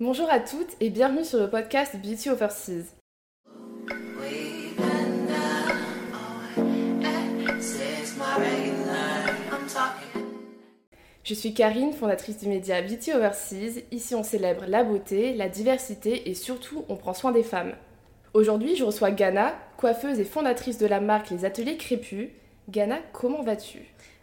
Bonjour à toutes et bienvenue sur le podcast Beauty Overseas. Je suis Karine, fondatrice du média Beauty Overseas. Ici, on célèbre la beauté, la diversité et surtout, on prend soin des femmes. Aujourd'hui, je reçois Ghana, coiffeuse et fondatrice de la marque Les Ateliers Crépus. Ghana, comment vas-tu?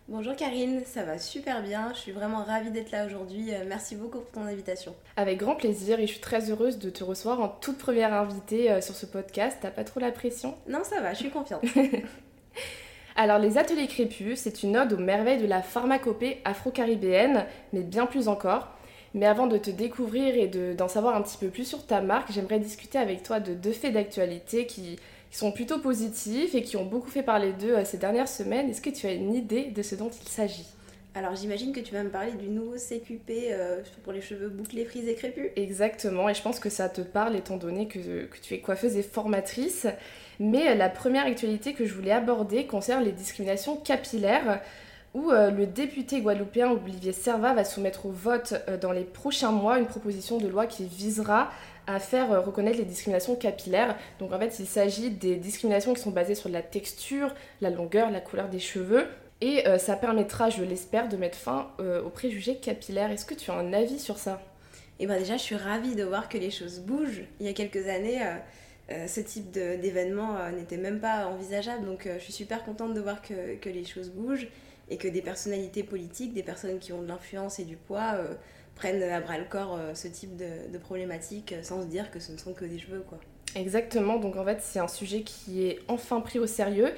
Bonjour Karine, ça va super bien. Je suis vraiment ravie d'être là aujourd'hui. Euh, merci beaucoup pour ton invitation. Avec grand plaisir et je suis très heureuse de te recevoir en toute première invitée euh, sur ce podcast. T'as pas trop la pression? Non, ça va, je suis confiante. Alors, les ateliers crépus, c'est une ode aux merveilles de la pharmacopée afro-caribéenne, mais bien plus encore. Mais avant de te découvrir et d'en savoir un petit peu plus sur ta marque, j'aimerais discuter avec toi de deux faits d'actualité qui, sont plutôt positifs et qui ont beaucoup fait parler d'eux euh, ces dernières semaines. Est-ce que tu as une idée de ce dont il s'agit? Alors j'imagine que tu vas me parler du nouveau CQP euh, pour les cheveux bouclés, frisés, crépus. Exactement, et je pense que ça te parle étant donné que, que tu es coiffeuse et formatrice. Mais euh, la première actualité que je voulais aborder concerne les discriminations capillaires où le député guadeloupéen Olivier Serva va soumettre au vote dans les prochains mois une proposition de loi qui visera à faire euh, reconnaître les discriminations capillaires. Donc en fait, il s'agit des discriminations qui sont basées sur la texture, la longueur, la couleur des cheveux. Et euh, ça permettra, je l'espère, de mettre fin euh, aux préjugés capillaires. Est-ce que tu as un avis sur ça? Eh bien déjà, je suis ravie de voir que les choses bougent. Il y a quelques années, ce type d'événement n'était même pas envisageable. Donc je suis super contente de voir que, que, les choses bougent et que des personnalités politiques, des personnes qui ont de l'influence et du poids prennent à bras le corps euh, ce type de, de problématiques euh, sans se dire que ce ne sont que des cheveux. Quoi. Exactement, donc en fait c'est un sujet qui est enfin pris au sérieux.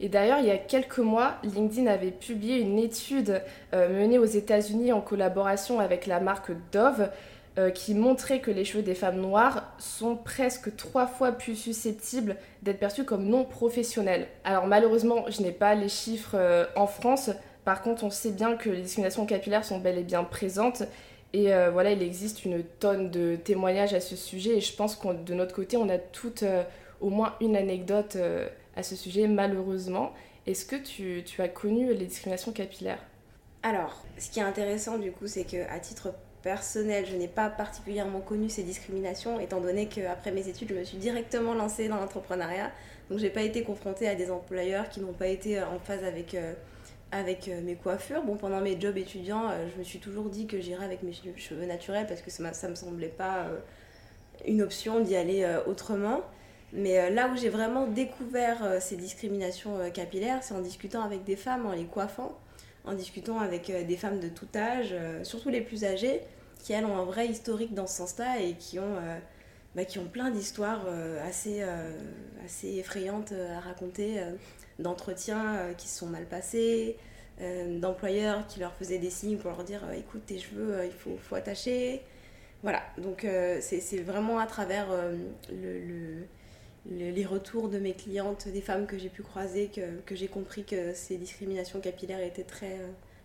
Et d'ailleurs, il y a quelques mois, LinkedIn avait publié une étude euh, menée aux États-Unis en collaboration avec la marque Dove qui montrait que les cheveux des femmes noires sont presque trois fois plus susceptibles d'être perçus comme non professionnels. Alors malheureusement, je n'ai pas les chiffres en France. Par contre, on sait bien que les discriminations capillaires sont bel et bien présentes et euh, voilà, il existe une tonne de témoignages à ce sujet et je pense que de notre côté, on a toutes euh, au moins une anecdote euh, à ce sujet, malheureusement. Est-ce que tu, tu, as connu les discriminations capillaires? Alors, ce qui est intéressant du coup, c'est qu'à titre personnel, je n'ai pas particulièrement connu ces discriminations, étant donné qu'après mes études, je me suis directement lancée dans l'entrepreneuriat. Donc, je n'ai pas été confrontée à des employeurs qui n'ont pas été en phase avec avec euh, mes coiffures. Bon, pendant mes jobs étudiants, euh, je me suis toujours dit que j'irais avec mes cheveux naturels parce que ça, ça me semblait pas euh, une option d'y aller autrement. Mais là où j'ai vraiment découvert ces discriminations capillaires, c'est en discutant avec des femmes, en les coiffant, en discutant avec des femmes de tout âge, surtout les plus âgées, qui elles ont un vrai historique dans ce sens-là et qui ont, bah, qui ont plein d'histoires assez, assez effrayantes à raconter d'entretiens euh, qui se sont mal passés, euh, d'employeurs qui leur faisaient des signes pour leur dire euh, écoute, tes cheveux, il faut, faut attacher. Voilà, donc c'est vraiment à travers le, les retours de mes clientes, des femmes que j'ai pu croiser, que, que j'ai compris que ces discriminations capillaires étaient très,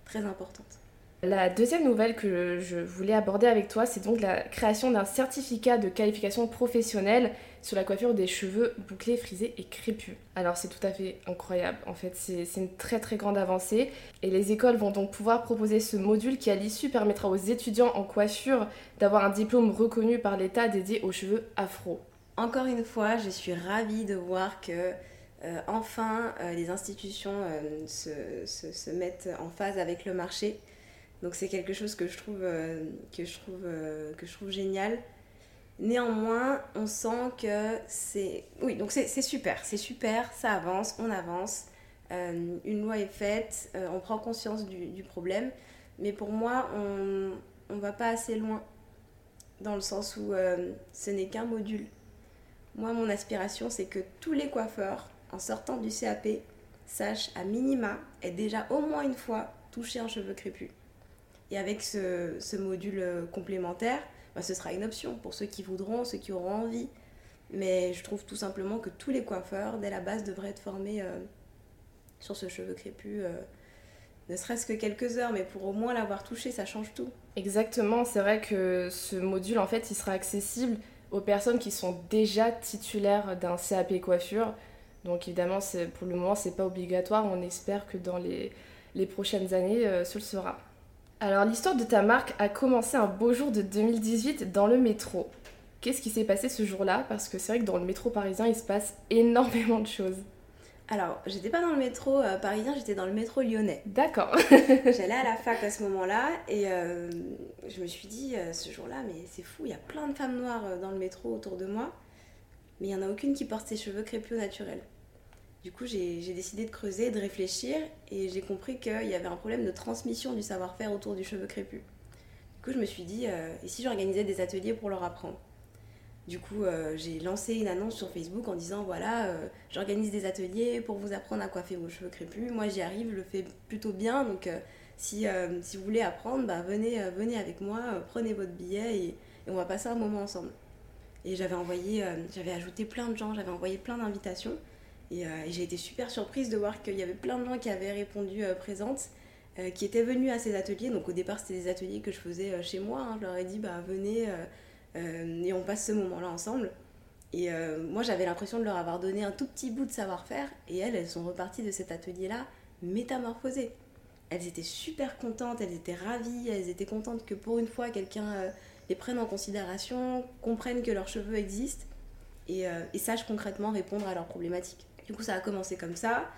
très importantes. La deuxième nouvelle que je voulais aborder avec toi, c'est donc la création d'un certificat de qualification professionnelle sur la coiffure des cheveux bouclés, frisés et crépus. Alors c'est tout à fait incroyable, en fait c'est une très très grande avancée et les écoles vont donc pouvoir proposer ce module qui à l'issue permettra aux étudiants en coiffure d'avoir un diplôme reconnu par l'État dédié aux cheveux afro. Encore une fois, je suis ravie de voir que euh, enfin euh, les institutions euh, se, mettent en phase avec le marché donc c'est quelque chose que je trouve, euh, que je trouve, euh, que je trouve génial. Néanmoins, on sent que c'est... Oui, donc c'est super, c'est super, ça avance, on avance. Euh, une loi est faite, on prend conscience du, du, problème. Mais pour moi, on ne va pas assez loin. Dans le sens où ce n'est qu'un module. Moi, mon aspiration, c'est que tous les coiffeurs, en sortant du CAP, sachent à minima, et déjà au moins une fois, toucher un cheveu crépus. Et avec ce, module euh, complémentaire, bah, ce sera une option pour ceux qui voudront, ceux qui auront envie. Mais je trouve tout simplement que tous les coiffeurs, dès la base, devraient être formés euh, sur ce cheveu crépus. Euh, ne serait-ce que quelques heures, mais pour au moins l'avoir touché, ça change tout. Exactement, c'est vrai que ce module, en fait, il sera accessible aux personnes qui sont déjà titulaires d'un CAP coiffure. Donc évidemment, pour le moment, c'est pas obligatoire. On espère que dans les, les prochaines années, ce le sera. Alors l'histoire de ta marque a commencé un beau jour de 2018 dans le métro. Qu'est-ce qui s'est passé ce jour-là? Parce que c'est vrai que dans le métro parisien, il se passe énormément de choses. Alors, j'étais pas dans le métro euh, parisien, j'étais dans le métro lyonnais. D'accord. J'allais à la fac à ce moment-là et euh, je me suis dit euh, ce jour-là, mais c'est fou, il y a plein de femmes noires dans le métro autour de moi, mais il n'y en a aucune qui porte ses cheveux crépus au naturel. Du coup, j'ai décidé de creuser, de réfléchir et j'ai compris qu'il y avait un problème de transmission du savoir-faire autour du cheveu crépus. Du coup, je me suis dit, et si j'organisais des ateliers pour leur apprendre? Du coup, euh, j'ai lancé une annonce sur Facebook en disant voilà, euh, j'organise des ateliers pour vous apprendre à coiffer vos cheveux crépus. Moi, j'y arrive, je le fais plutôt bien. Donc, euh, si, vous voulez apprendre, bah, venez, avec moi, prenez votre billet et, on va passer un moment ensemble. Et j'avais envoyé, j'avais ajouté plein de gens, j'avais envoyé plein d'invitations. Et, j'ai été super surprise de voir qu'il y avait plein de gens qui avaient répondu présentes, qui étaient venus à ces ateliers. Donc, au départ, c'était des ateliers que je faisais chez moi. Hein. Je leur ai dit bah, venez euh, et on passe ce moment-là ensemble. Et euh, moi, j'avais l'impression de leur avoir donné un tout petit bout de savoir-faire. Et elles, elles sont reparties de cet atelier-là métamorphosées. Elles étaient super contentes, elles étaient ravies, elles étaient contentes que pour une fois, quelqu'un euh, les prenne en considération, comprenne que leurs cheveux existent et, et sache concrètement répondre à leurs problématiques. Du coup, ça a commencé comme ça.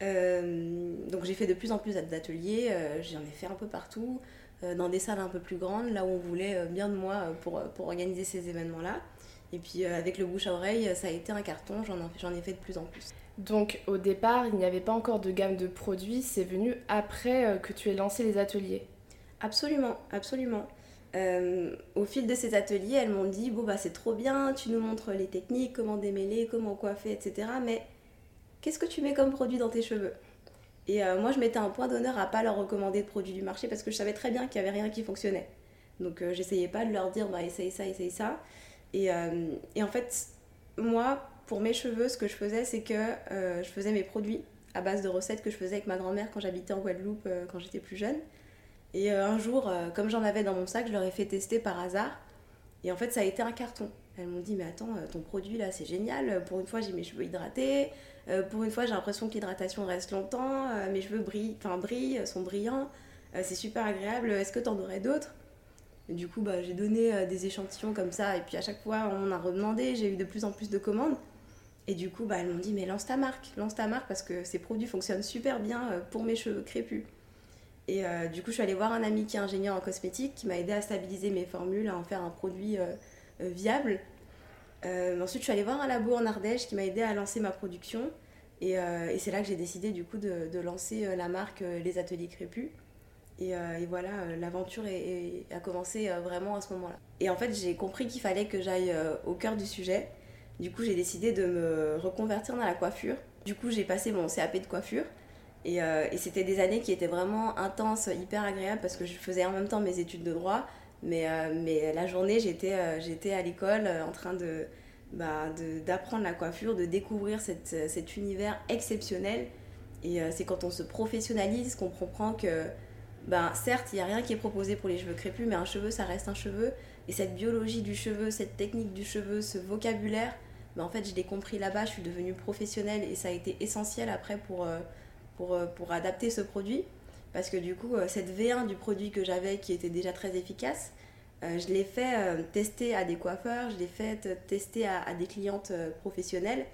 donc j'ai fait de plus en plus d'ateliers, j'en ai fait un peu partout. Euh, dans des salles un peu plus grandes, là où on voulait euh, bien de moi euh, pour, pour organiser ces événements-là. Et puis avec le bouche à oreille, ça a été un carton, j'en ai fait de plus en plus. Donc au départ, il n'y avait pas encore de gamme de produits, c'est venu après que tu aies lancé les ateliers Absolument, absolument. au fil de ces ateliers, elles m'ont dit bon bah c'est trop bien, tu nous montres les techniques, comment démêler, comment coiffer, etc. Mais qu'est-ce que tu mets comme produit dans tes cheveux? Et euh, moi, je mettais un point d'honneur à pas leur recommander de produits du marché parce que je savais très bien qu'il n'y avait rien qui fonctionnait. Donc, euh, j'essayais pas de leur dire, bah, essaye ça, essaye ça. Et, euh, et, en fait, moi, pour mes cheveux, ce que je faisais, c'est que je faisais mes produits à base de recettes que je faisais avec ma grand-mère quand j'habitais en Guadeloupe, quand j'étais plus jeune. Et un jour, comme j'en avais dans mon sac, je leur ai fait tester par hasard. Et en fait, ça a été un carton. Elles m'ont dit, mais attends, ton produit là, c'est génial. Pour une fois, j'ai mes cheveux hydratés. Euh, pour une fois, j'ai l'impression que l'hydratation reste longtemps, euh, mes cheveux brillent, enfin, brillent, sont brillants, euh, c'est super agréable. Est-ce que tu en aurais d'autres? Du coup, bah, j'ai donné des échantillons comme ça, et puis à chaque fois, on a redemandé, j'ai eu de plus en plus de commandes. Et du coup, bah, elles m'ont dit, mais lance ta marque, lance ta marque parce que ces produits fonctionnent super bien pour mes cheveux crépus. Et du coup, je suis allée voir un ami qui est ingénieur en cosmétique, qui m'a aidé à stabiliser mes formules, à en faire un produit viable. Euh, ensuite, je suis allée voir un labo en Ardèche qui m'a aidé à lancer ma production. Et, euh, c'est là que j'ai décidé du coup de, lancer euh, la marque Les Ateliers Crépus. Et, et voilà, l'aventure a commencé vraiment à ce moment-là. Et en fait, j'ai compris qu'il fallait que j'aille au cœur du sujet. Du coup, j'ai décidé de me reconvertir dans la coiffure. Du coup, j'ai passé mon CAP de coiffure. Et, et c'était des années qui étaient vraiment intenses, hyper agréables parce que je faisais en même temps mes études de droit, mais, euh, mais la journée, j'étais euh, à l'école euh, en train de bah, d'apprendre la coiffure, de découvrir cet univers exceptionnel. Et c'est quand on se professionnalise qu'on comprend que, ben, certes, il n'y a rien qui est proposé pour les cheveux crépus, mais un cheveu, ça reste un cheveu. Et cette biologie du cheveu, cette technique du cheveu, ce vocabulaire, ben, en fait, je l'ai compris là-bas, je suis devenue professionnelle et ça a été essentiel après pour, pour, pour adapter ce produit. Parce que du coup, euh, cette V1 du produit que j'avais, qui était déjà très efficace, euh, je l'ai fait euh, tester à des coiffeurs, je l'ai fait tester à, des clientes professionnelles.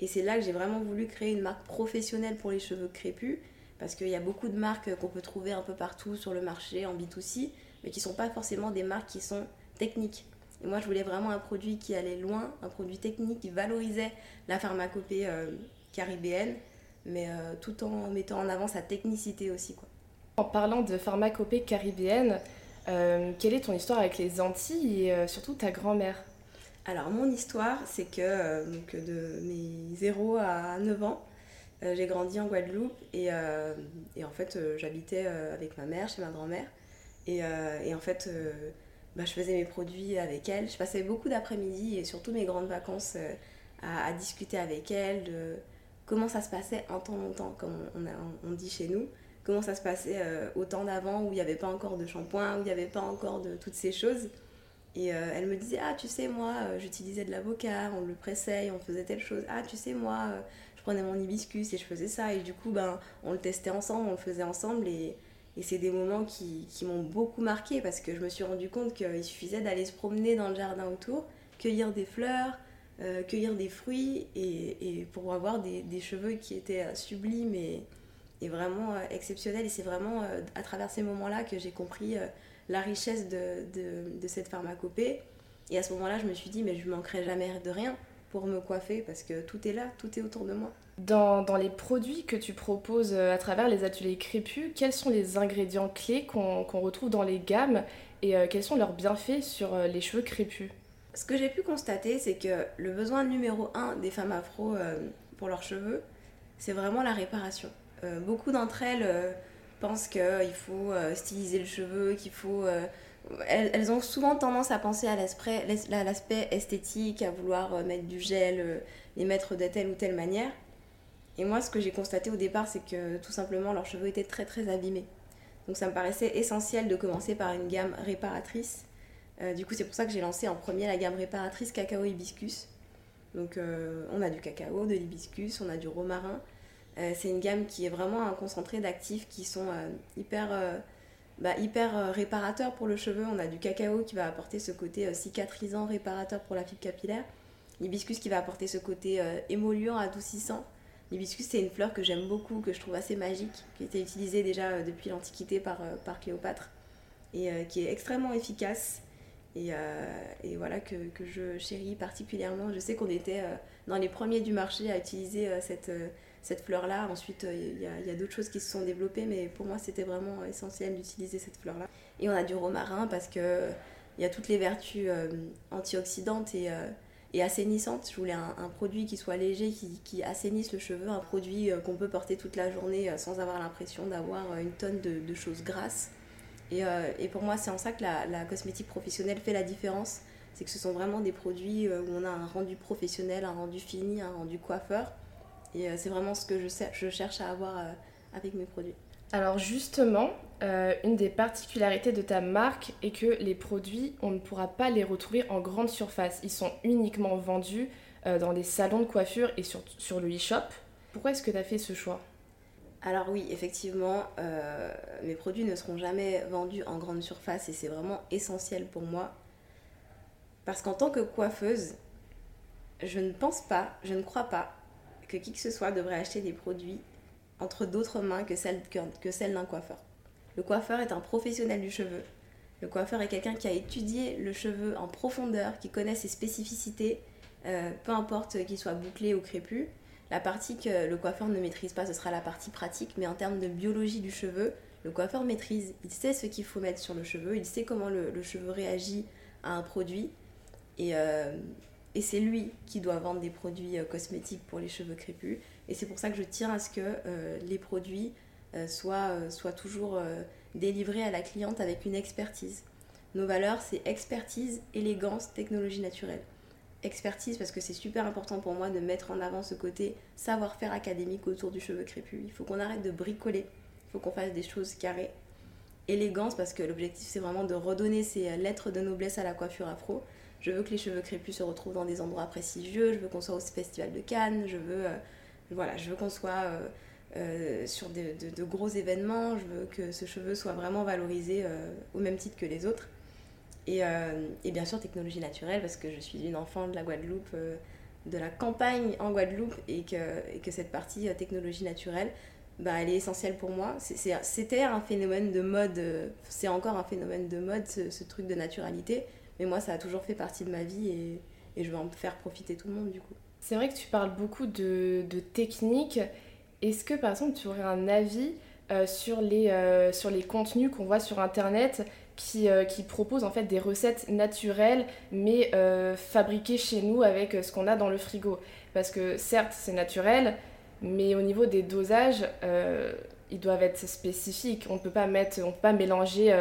Et c'est là que j'ai vraiment voulu créer une marque professionnelle pour les cheveux crépus. Parce qu'il y a beaucoup de marques qu'on peut trouver un peu partout sur le marché, en B2C, mais qui ne sont pas forcément des marques qui sont techniques. Et moi, je voulais vraiment un produit qui allait loin, un produit technique qui valorisait la pharmacopée caribéenne, mais tout en mettant en avant sa technicité aussi. Quoi. En parlant de pharmacopée caribéenne, euh, quelle est ton histoire avec les Antilles et euh, surtout ta grand-mère? Alors mon histoire, c'est que euh, de mes 0 à 9 ans, j'ai grandi en Guadeloupe et, en fait j'habitais avec ma mère, chez ma grand-mère. Et, en fait bah, je faisais mes produits avec elle. Je passais beaucoup d'après-midi et surtout mes grandes vacances à, discuter avec elle de comment ça se passait en temps longtemps, comme on dit chez nous comment ça se passait euh, au temps d'avant où il n'y avait pas encore de shampoing, où il n'y avait pas encore de toutes ces choses. Et euh, elle me disait, ah tu sais, moi, euh, j'utilisais de l'avocat, on le pressait, on faisait telle chose. Ah tu sais, moi, je prenais mon hibiscus et je faisais ça. Et du coup, ben, on le testait ensemble, on le faisait ensemble. Et, Et c'est des moments qui, qui m'ont beaucoup marqué parce que je me suis rendu compte qu'il suffisait d'aller se promener dans le jardin autour, cueillir des fleurs, cueillir des fruits et, et pour avoir des, des, cheveux qui étaient sublimes et, et vraiment euh, exceptionnels. Et c'est vraiment à travers ces moments-là que j'ai compris la richesse de, de, de, cette pharmacopée. Et à ce moment-là, je me suis dit, mais je ne manquerai jamais de rien pour me coiffer parce que tout est là, tout est autour de moi. Dans, dans les produits que tu proposes à travers les ateliers crépus, quels sont les ingrédients clés qu'on qu retrouve dans les gammes et quels sont leurs bienfaits sur les cheveux crépus ce que j'ai pu constater, c'est que le besoin numéro un des femmes afro euh, pour leurs cheveux, c'est vraiment la réparation. Euh, beaucoup d'entre elles euh, pensent qu'il faut styliser le cheveu, qu'il faut... Elles, ont souvent tendance à penser à l'aspect esthétique, à vouloir mettre du gel, les mettre de telle ou telle manière. Et moi, ce que j'ai constaté au départ, c'est que tout simplement, leurs cheveux étaient très très abîmés. Donc ça me paraissait essentiel de commencer par une gamme réparatrice euh, du coup, c'est pour ça que j'ai lancé en premier la gamme réparatrice cacao hibiscus. Donc, euh, on a du cacao, de l'hibiscus, on a du romarin. Euh, c'est une gamme qui est vraiment un concentré d'actifs qui sont hyper, bah, hyper réparateurs pour le cheveu. On a du cacao qui va apporter ce côté cicatrisant, réparateur pour la fibre capillaire. L'hibiscus qui va apporter ce côté émolliant, adoucissant. L'hibiscus, c'est une fleur que j'aime beaucoup, que je trouve assez magique, qui était utilisée déjà depuis l'Antiquité par, par Cléopâtre et qui est extrêmement efficace et, euh, et, voilà que, que, je chéris particulièrement. Je sais qu'on était euh, dans les premiers du marché à utiliser euh, cette, cette fleur-là. Ensuite, il y a, d'autres choses qui se sont développées, mais pour moi, c'était vraiment essentiel d'utiliser cette fleur-là. Et on a du romarin parce que il y a toutes les vertus antioxydantes et, assainissantes. Je voulais un, produit qui soit léger, qui, assainisse le cheveu, un produit qu'on peut porter toute la journée sans avoir l'impression d'avoir une tonne de, choses grasses. Et, euh, pour moi, c'est en ça que la, cosmétique professionnelle fait la différence. C'est que ce sont vraiment des produits euh, où on a un rendu professionnel, un rendu fini, un rendu coiffeur. Et euh, c'est vraiment ce que je, je, cherche à avoir avec mes produits. Alors justement, euh, une des particularités de ta marque est que les produits, on ne pourra pas les retrouver en grande surface. Ils sont uniquement vendus euh, dans des salons de coiffure et sur, sur le e-shop. Pourquoi est-ce que tu as fait ce choix? Alors oui, effectivement, euh, mes produits ne seront jamais vendus en grande surface et c'est vraiment essentiel pour moi. Parce qu'en tant que coiffeuse, je ne pense pas, je ne crois pas que qui que ce soit devrait acheter des produits entre d'autres mains que celles, que, d'un coiffeur. Le coiffeur est un professionnel du cheveu. Le coiffeur est quelqu'un qui a étudié le cheveu en profondeur, qui connaît ses spécificités, euh, peu importe qu'il soit bouclé ou crépus. La partie que le coiffeur ne maîtrise pas, ce sera la partie pratique, mais en termes de biologie du cheveu, le coiffeur maîtrise, il sait ce qu'il faut mettre sur le cheveu, il sait comment le, le cheveu réagit à un produit, et, euh, et c'est lui qui doit vendre des produits euh, cosmétiques pour les cheveux crépus, et c'est pour ça que je tiens à ce que euh, les produits euh, soient, soient, toujours délivrés à la cliente avec une expertise. Nos valeurs, c'est expertise, élégance, technologie naturelle expertise parce que c'est super important pour moi de mettre en avant ce côté savoir-faire académique autour du cheveu crépus. Il faut qu'on arrête de bricoler, il faut qu'on fasse des choses carrées. Élégance parce que l'objectif c'est vraiment de redonner ces lettres de noblesse à la coiffure afro. Je veux que les cheveux crépus se retrouvent dans des endroits prestigieux, je veux qu'on soit au festival de Cannes, je veux, euh, voilà, veux qu'on soit euh, euh, sur de, gros événements, je veux que ce cheveu soit vraiment valorisé au même titre que les autres. Et, bien sûr, technologie naturelle, parce que je suis une enfant de la Guadeloupe, de la campagne en Guadeloupe, et que, et que cette partie technologie naturelle, bah, elle est essentielle pour moi. C'était un phénomène de mode, c'est encore un phénomène de mode, ce, truc de naturalité, mais moi, ça a toujours fait partie de ma vie, et, et je veux en faire profiter tout le monde, du coup. C'est vrai que tu parles beaucoup de, de technique. Est-ce que, par exemple, tu aurais un avis euh, sur, les, euh, sur les contenus qu'on voit sur Internet qui, euh, qui proposent en fait des recettes naturelles mais fabriquées chez nous avec ce qu'on a dans le frigo? Parce que certes c'est naturel, mais au niveau des dosages, ils doivent être spécifiques. On ne peut pas mettre, on peut pas mélanger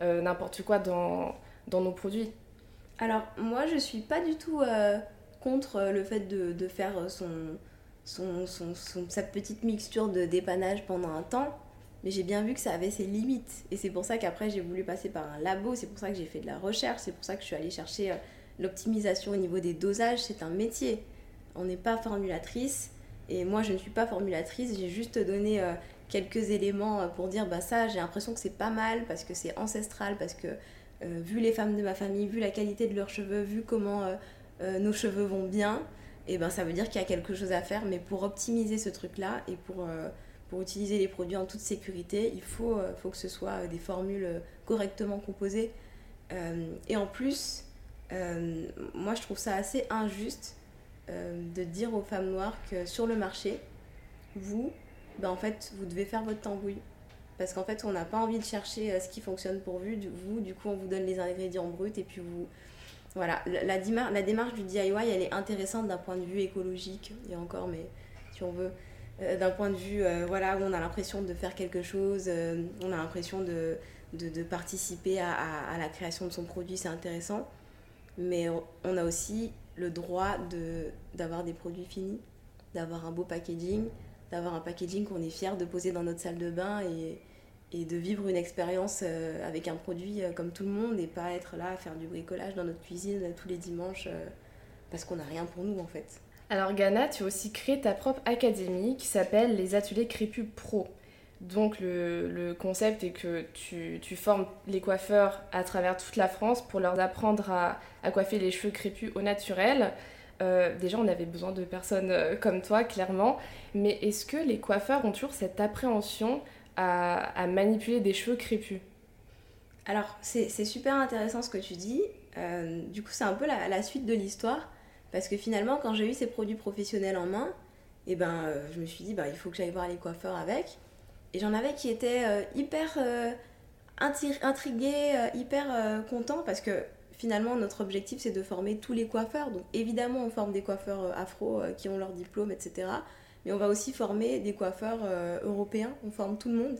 n'importe quoi dans, dans nos produits. Alors moi je suis pas du tout euh, contre le fait de, faire son, son, son, son, sa petite mixture de dépannage pendant un temps mais j'ai bien vu que ça avait ses limites. Et c'est pour ça qu'après, j'ai voulu passer par un labo, c'est pour ça que j'ai fait de la recherche, c'est pour ça que je suis allée chercher euh, l'optimisation au niveau des dosages. C'est un métier. On n'est pas formulatrice. Et moi, je ne suis pas formulatrice, j'ai juste donné euh, quelques éléments pour dire bah ça j'ai l'impression que c'est pas mal parce que c'est ancestral, parce que vu les femmes de ma famille, vu la qualité de leurs cheveux, vu comment nos cheveux vont bien, et ben ça veut dire qu'il y a quelque chose à faire. Mais pour optimiser ce truc-là et pour, euh, pour utiliser les produits en toute sécurité, il faut, euh, que ce soit euh, des formules correctement composées. et en plus, moi je trouve ça assez injuste de dire aux femmes noires que sur le marché, vous, ben en fait, vous devez faire votre tambouille. Parce qu'en fait, on n'a pas envie de chercher ce qui fonctionne pour vous. Du coup, on vous donne les ingrédients bruts et puis vous, voilà, la, la, démarche du DIY, elle est intéressante d'un point de vue écologique, et encore, mais si on veut, euh, d'un point de vue euh, voilà, où on a l'impression de faire quelque chose, euh, on a l'impression de, de, participer à, à, la création de son produit, c'est intéressant. Mais on a aussi le droit d'avoir des produits finis, d'avoir un beau packaging, d'avoir un packaging qu'on est fier de poser dans notre salle de bain et de vivre une expérience euh, avec un produit euh, comme tout le monde et pas être là à faire du bricolage dans notre cuisine euh, tous les dimanches parce qu'on n'a rien pour nous en fait. Alors Ghana, tu as aussi créé ta propre académie qui s'appelle les ateliers Crépus Pro. Donc le, concept est que tu, formes les coiffeurs à travers toute la France pour leur apprendre à coiffer les cheveux crépus au naturel. déjà, on avait besoin de personnes comme toi, clairement. Mais est-ce que les coiffeurs ont toujours cette appréhension à, manipuler des cheveux crépus Alors, c'est super intéressant ce que tu dis. Euh, du coup, c'est un peu la, suite de l'histoire. Parce que finalement, quand j'ai eu ces produits professionnels en main, eh ben, euh, je me suis dit, bah, il faut que j'aille voir les coiffeurs avec. Et j'en avais qui étaient euh, hyper intrigués, hyper contents, parce que finalement, notre objectif, c'est de former tous les coiffeurs. Donc, évidemment, on forme des coiffeurs afro qui ont leur diplôme, etc. Mais on va aussi former des coiffeurs euh, européens, on forme tout le monde.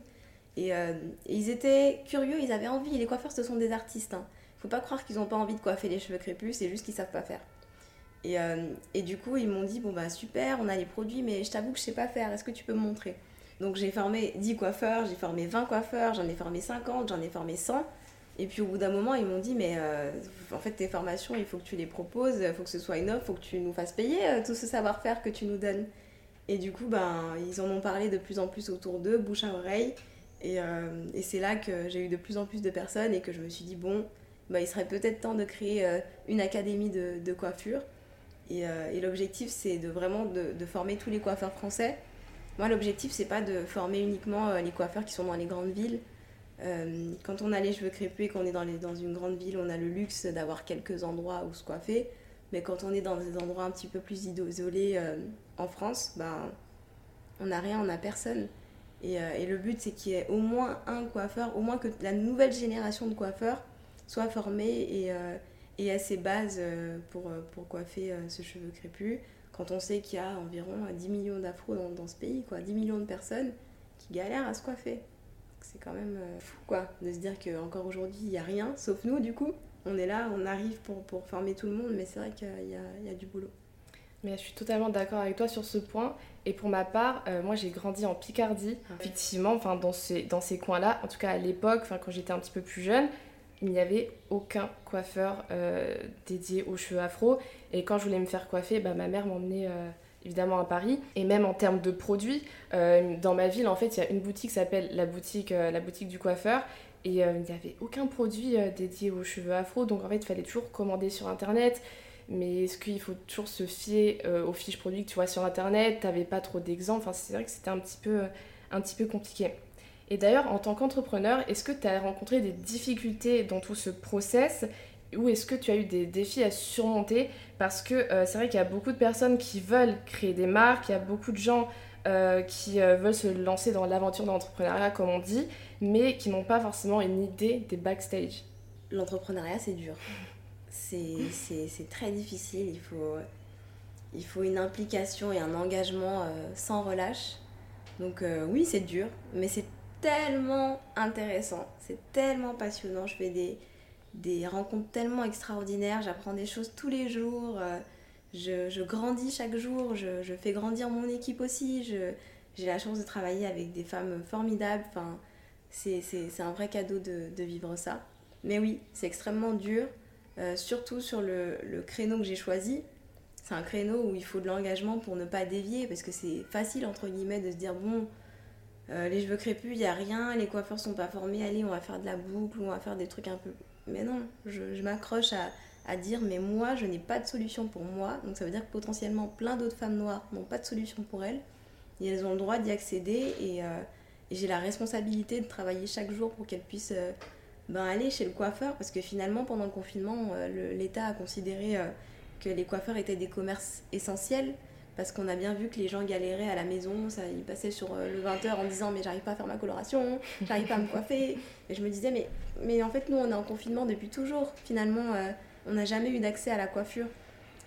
Euh, et, ils étaient curieux, ils avaient envie. Les coiffeurs, ce sont des artistes. Hein. Faut pas croire qu'ils n'ont pas envie de coiffer les cheveux crépus, c'est juste qu'ils savent pas faire. Et, euh, et du coup, ils m'ont dit Bon, bah super, on a les produits, mais je t'avoue que je sais pas faire, est-ce que tu peux me montrer? Donc j'ai formé 10 coiffeurs, j'ai formé 20 coiffeurs, j'en ai formé 50, j'en ai formé 100. Et puis au bout d'un moment, ils m'ont dit Mais en fait, tes formations, il faut que tu les proposes, il faut que ce soit une offre, il faut que tu nous fasses payer tout ce savoir-faire que tu nous donnes. Et du coup, ben, ils en ont parlé de plus en plus autour d'eux, bouche à oreille. Et, euh, et c'est là que j'ai eu de plus en plus de personnes et que je me suis dit, bon, ben, il serait peut-être temps de créer euh, une académie de, coiffure. Et, euh, et l'objectif, c'est de vraiment de, de, former tous les coiffeurs français. Moi, l'objectif, c'est pas de former uniquement les coiffeurs qui sont dans les grandes villes. quand on a les cheveux crépus et qu'on est dans, les, dans une grande ville, on a le luxe d'avoir quelques endroits où se coiffer. Mais quand on est dans des endroits un petit peu plus isolés en France, ben, on n'a rien, on n'a personne. Et, euh, et, le but, c'est qu'il y ait au moins un coiffeur, au moins que la nouvelle génération de coiffeurs soit formée et, euh, ses bases euh, pour, pour coiffer ce cheveu crépus. Quand on sait qu'il y a environ 10 millions d'afros dans, dans, ce pays, quoi, 10 millions de personnes qui galèrent à se coiffer. C'est quand même fou, quoi, de se dire qu'encore aujourd'hui, il n'y a rien, sauf nous, du coup. On est là, on arrive pour, pour former tout le monde, mais c'est vrai qu'il y, y a du boulot. Mais je suis totalement d'accord avec toi sur ce point. Et pour ma part, euh, moi j'ai grandi en Picardie. Ah Effectivement, enfin dans ces, dans ces coins-là, en tout cas à l'époque, quand j'étais un petit peu plus jeune, il n'y avait aucun coiffeur euh, dédié aux cheveux afro. Et quand je voulais me faire coiffer, bah, ma mère m'emmenait euh, évidemment à Paris. Et même en termes de produits, dans ma ville, en fait, il y a une boutique qui s'appelle la boutique, la boutique du coiffeur. Et il n'y avait aucun produit dédié aux cheveux afro. Donc en fait, il fallait toujours commander sur Internet. Mais est-ce qu'il faut toujours se fier euh, aux fiches produits que tu vois sur internet? T'avais pas trop d'exemples, enfin, c'est vrai que c'était un petit peu, euh, un petit peu compliqué. Et d'ailleurs, en tant qu'entrepreneur, est-ce que tu as rencontré des difficultés dans tout ce process? Ou est-ce que tu as eu des défis à surmonter? Parce que euh, c'est vrai qu'il y a beaucoup de personnes qui veulent créer des marques, il y a beaucoup de gens qui veulent se lancer dans l'aventure d'entrepreneuriat, comme on dit, mais qui n'ont pas forcément une idée des backstage. L'entrepreneuriat, c'est dur c'est très difficile. Il faut, il faut une implication et un engagement euh, sans relâche. Donc euh, oui, c'est dur, mais c'est tellement intéressant, c'est tellement passionnant. Je fais des, des rencontres tellement extraordinaires, j'apprends des choses tous les jours, euh, je, je, grandis chaque jour, je, je, fais grandir mon équipe aussi, j'ai la chance de travailler avec des femmes formidables. Enfin, c'est un vrai cadeau de, vivre ça. Mais oui, c'est extrêmement dur. Euh, surtout sur le, le créneau que j'ai choisi. C'est un créneau où il faut de l'engagement pour ne pas dévier, parce que c'est facile, entre guillemets, de se dire, bon, les cheveux crépus, il n'y a rien, les coiffeurs sont pas formés, allez, on va faire de la boucle, on va faire des trucs un peu. Mais non, je, m'accroche à, à, dire, mais moi, je n'ai pas de solution pour moi. Donc ça veut dire que potentiellement plein d'autres femmes noires n'ont pas de solution pour elles. Et elles ont le droit d'y accéder et, et j'ai la responsabilité de travailler chaque jour pour qu'elles puissent ben, aller chez le coiffeur parce que finalement pendant le confinement l'État a considéré que les coiffeurs étaient des commerces essentiels parce qu'on a bien vu que les gens galéraient à la maison, ils passaient sur euh, le 20h en disant mais j'arrive pas à faire ma coloration, j'arrive pas à me coiffer. Et je me disais mais, mais en fait nous on est en confinement depuis toujours. Finalement euh, on n'a jamais eu d'accès à la coiffure.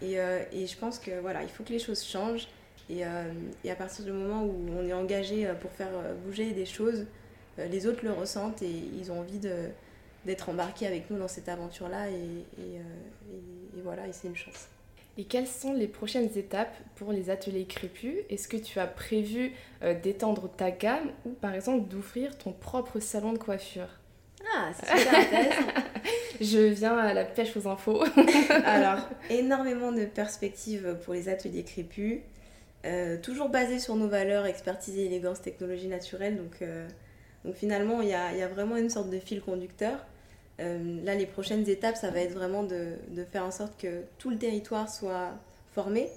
Et, euh, et, je pense que voilà, il faut que les choses changent. Et, et, à partir du moment où on est engagé pour faire bouger des choses, les autres le ressentent et ils ont envie d'être embarqués avec nous dans cette aventure-là. et, et voilà, et c'est une chance. Et quelles sont les prochaines étapes pour les ateliers crépus? Est-ce que tu as prévu euh, d'étendre ta gamme ou par exemple d'ouvrir ton propre salon de coiffure? Ah, c'est super intéressant Je viens à la pêche aux infos. Alors, énormément de perspectives pour les ateliers crépus. Euh, toujours basé sur nos valeurs, expertise, élégance, technologie naturelle. Donc, euh, finalement, il y a, vraiment une sorte de fil conducteur. Euh, là, les prochaines étapes, ça va être vraiment de, faire en sorte que tout le territoire soit formé,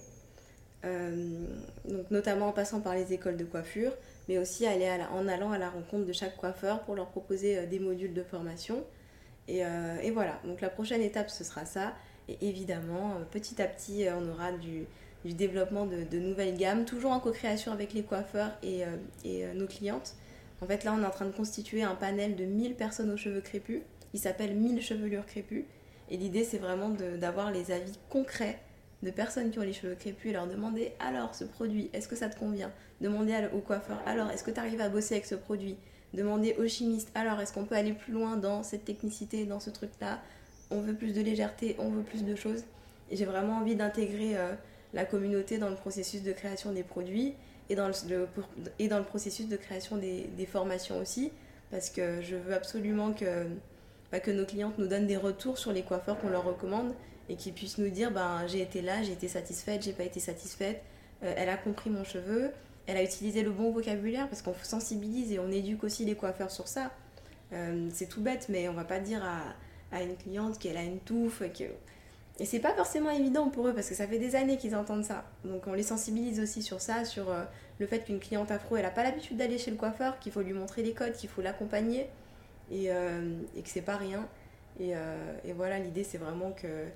donc notamment en passant par les écoles de coiffure, mais aussi aller en allant à la rencontre de chaque coiffeur pour leur proposer des modules de formation. Et, voilà, donc la prochaine étape, ce sera ça. Et évidemment, petit à petit, on aura du, développement de, nouvelles gammes, toujours en co-création avec les coiffeurs et, et nos clientes. En fait, là, on est en train de constituer un panel de 1000 personnes aux cheveux crépus il s'appelle 1000 chevelures crépues. Et l'idée, c'est vraiment d'avoir les avis concrets de personnes qui ont les cheveux crépus et leur demander alors ce produit, est-ce que ça te convient? Demander au coiffeur alors est-ce que tu arrives à bosser avec ce produit? Demander au chimiste alors est-ce qu'on peut aller plus loin dans cette technicité, dans ce truc-là? On veut plus de légèreté, on veut plus de choses. Et j'ai vraiment envie d'intégrer euh, la communauté dans le processus de création des produits et dans le, et processus de création des, formations aussi parce que je veux absolument que que nos clientes nous donnent des retours sur les coiffeurs qu'on leur recommande et qu'ils puissent nous dire ben, j'ai été là, j'ai été satisfaite, j'ai pas été satisfaite, euh, elle a compris mon cheveu, elle a utilisé le bon vocabulaire parce qu'on sensibilise et on éduque aussi les coiffeurs sur ça. Euh, c'est tout bête, mais on va pas dire à, une cliente qu'elle a une touffe. Que... Et c'est pas forcément évident pour eux parce que ça fait des années qu'ils entendent ça. Donc on les sensibilise aussi sur ça, sur euh, le fait qu'une cliente afro, elle a pas l'habitude d'aller chez le coiffeur, qu'il faut lui montrer les codes, qu'il faut l'accompagner et, euh, que c'est pas rien. Et, euh, et voilà, l'idée c'est vraiment que,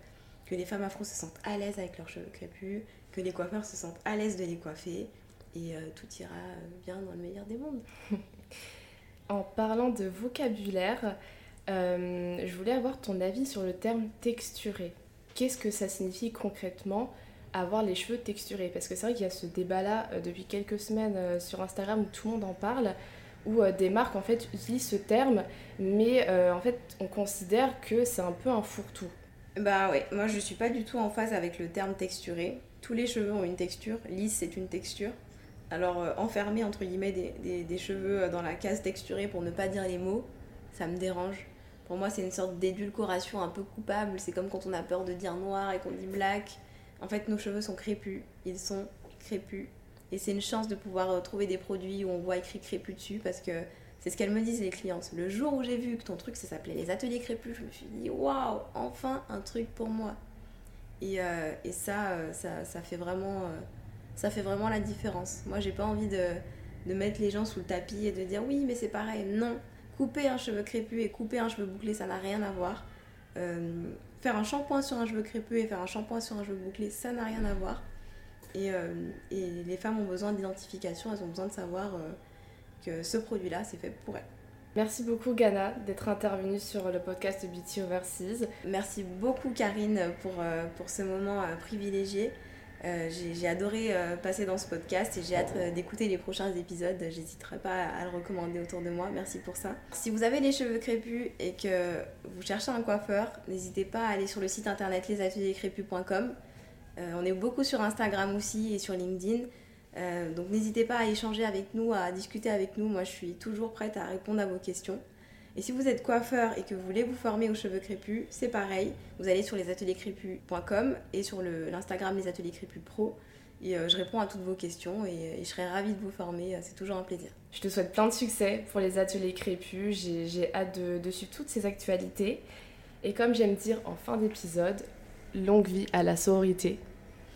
que les femmes afro se sentent à l'aise avec leurs cheveux crépus, que les coiffeurs se sentent à l'aise de les coiffer et tout ira bien dans le meilleur des mondes. en parlant de vocabulaire, je voulais avoir ton avis sur le terme texturé. Qu'est-ce que ça signifie concrètement avoir les cheveux texturés? Parce que c'est vrai qu'il y a ce débat-là depuis quelques semaines sur Instagram où tout le monde en parle où euh, des marques en fait utilisent ce terme, mais euh, en fait on considère que c'est un peu un fourre-tout. Bah ouais, moi je suis pas du tout en phase avec le terme texturé. Tous les cheveux ont une texture, lisse c'est une texture. Alors euh, enfermer entre guillemets des, cheveux dans la case texturée pour ne pas dire les mots, ça me dérange. Pour moi c'est une sorte d'édulcoration un peu coupable, c'est comme quand on a peur de dire noir et qu'on dit black. En fait nos cheveux sont crépus, ils sont crépus, et c'est une chance de pouvoir euh, trouver des produits où on voit écrit crépus dessus parce que c'est ce qu'elles me disent les clientes. Le jour où j'ai vu que ton truc ça s'appelait les ateliers crépus, je me suis dit waouh, enfin un truc pour moi. Et, euh, et ça, euh, ça, ça, fait vraiment, ça fait vraiment la différence. Moi j'ai pas envie de, de, mettre les gens sous le tapis et de dire oui mais c'est pareil. Non, couper un cheveu crépus et couper un cheveu bouclé ça n'a rien à voir. faire un shampoing sur un cheveu crépus et faire un shampoing sur un cheveu bouclé ça n'a rien à voir. Euh, et, les femmes ont besoin d'identification, elles ont besoin de savoir euh, que ce produit-là, c'est fait pour elles. Merci beaucoup Ghana d'être intervenue sur le podcast Beauty Overseas. Merci beaucoup Karine pour, euh, pour ce moment privilégié. J'ai adoré passer dans ce podcast et j'ai hâte d'écouter les prochains épisodes. J'hésiterai pas à le recommander autour de moi. Merci pour ça. Si vous avez les cheveux crépus et que vous cherchez un coiffeur, n'hésitez pas à aller sur le site internet lesatelierscrépus.com. Euh, on est beaucoup sur Instagram aussi et sur LinkedIn. Euh, donc n'hésitez pas à échanger avec nous, à discuter avec nous. Moi, je suis toujours prête à répondre à vos questions. Et si vous êtes coiffeur et que vous voulez vous former aux cheveux crépus, c'est pareil. Vous allez sur lesatelierscrépus.com et sur l'Instagram Les Ateliers Crépus Pro. Et je réponds à toutes vos questions et, je serai ravie de vous former. C'est toujours un plaisir. Je te souhaite plein de succès pour les ateliers Crépus. J'ai hâte de, de suivre toutes ces actualités. Et comme j'aime dire en fin d'épisode, longue vie à la sororité.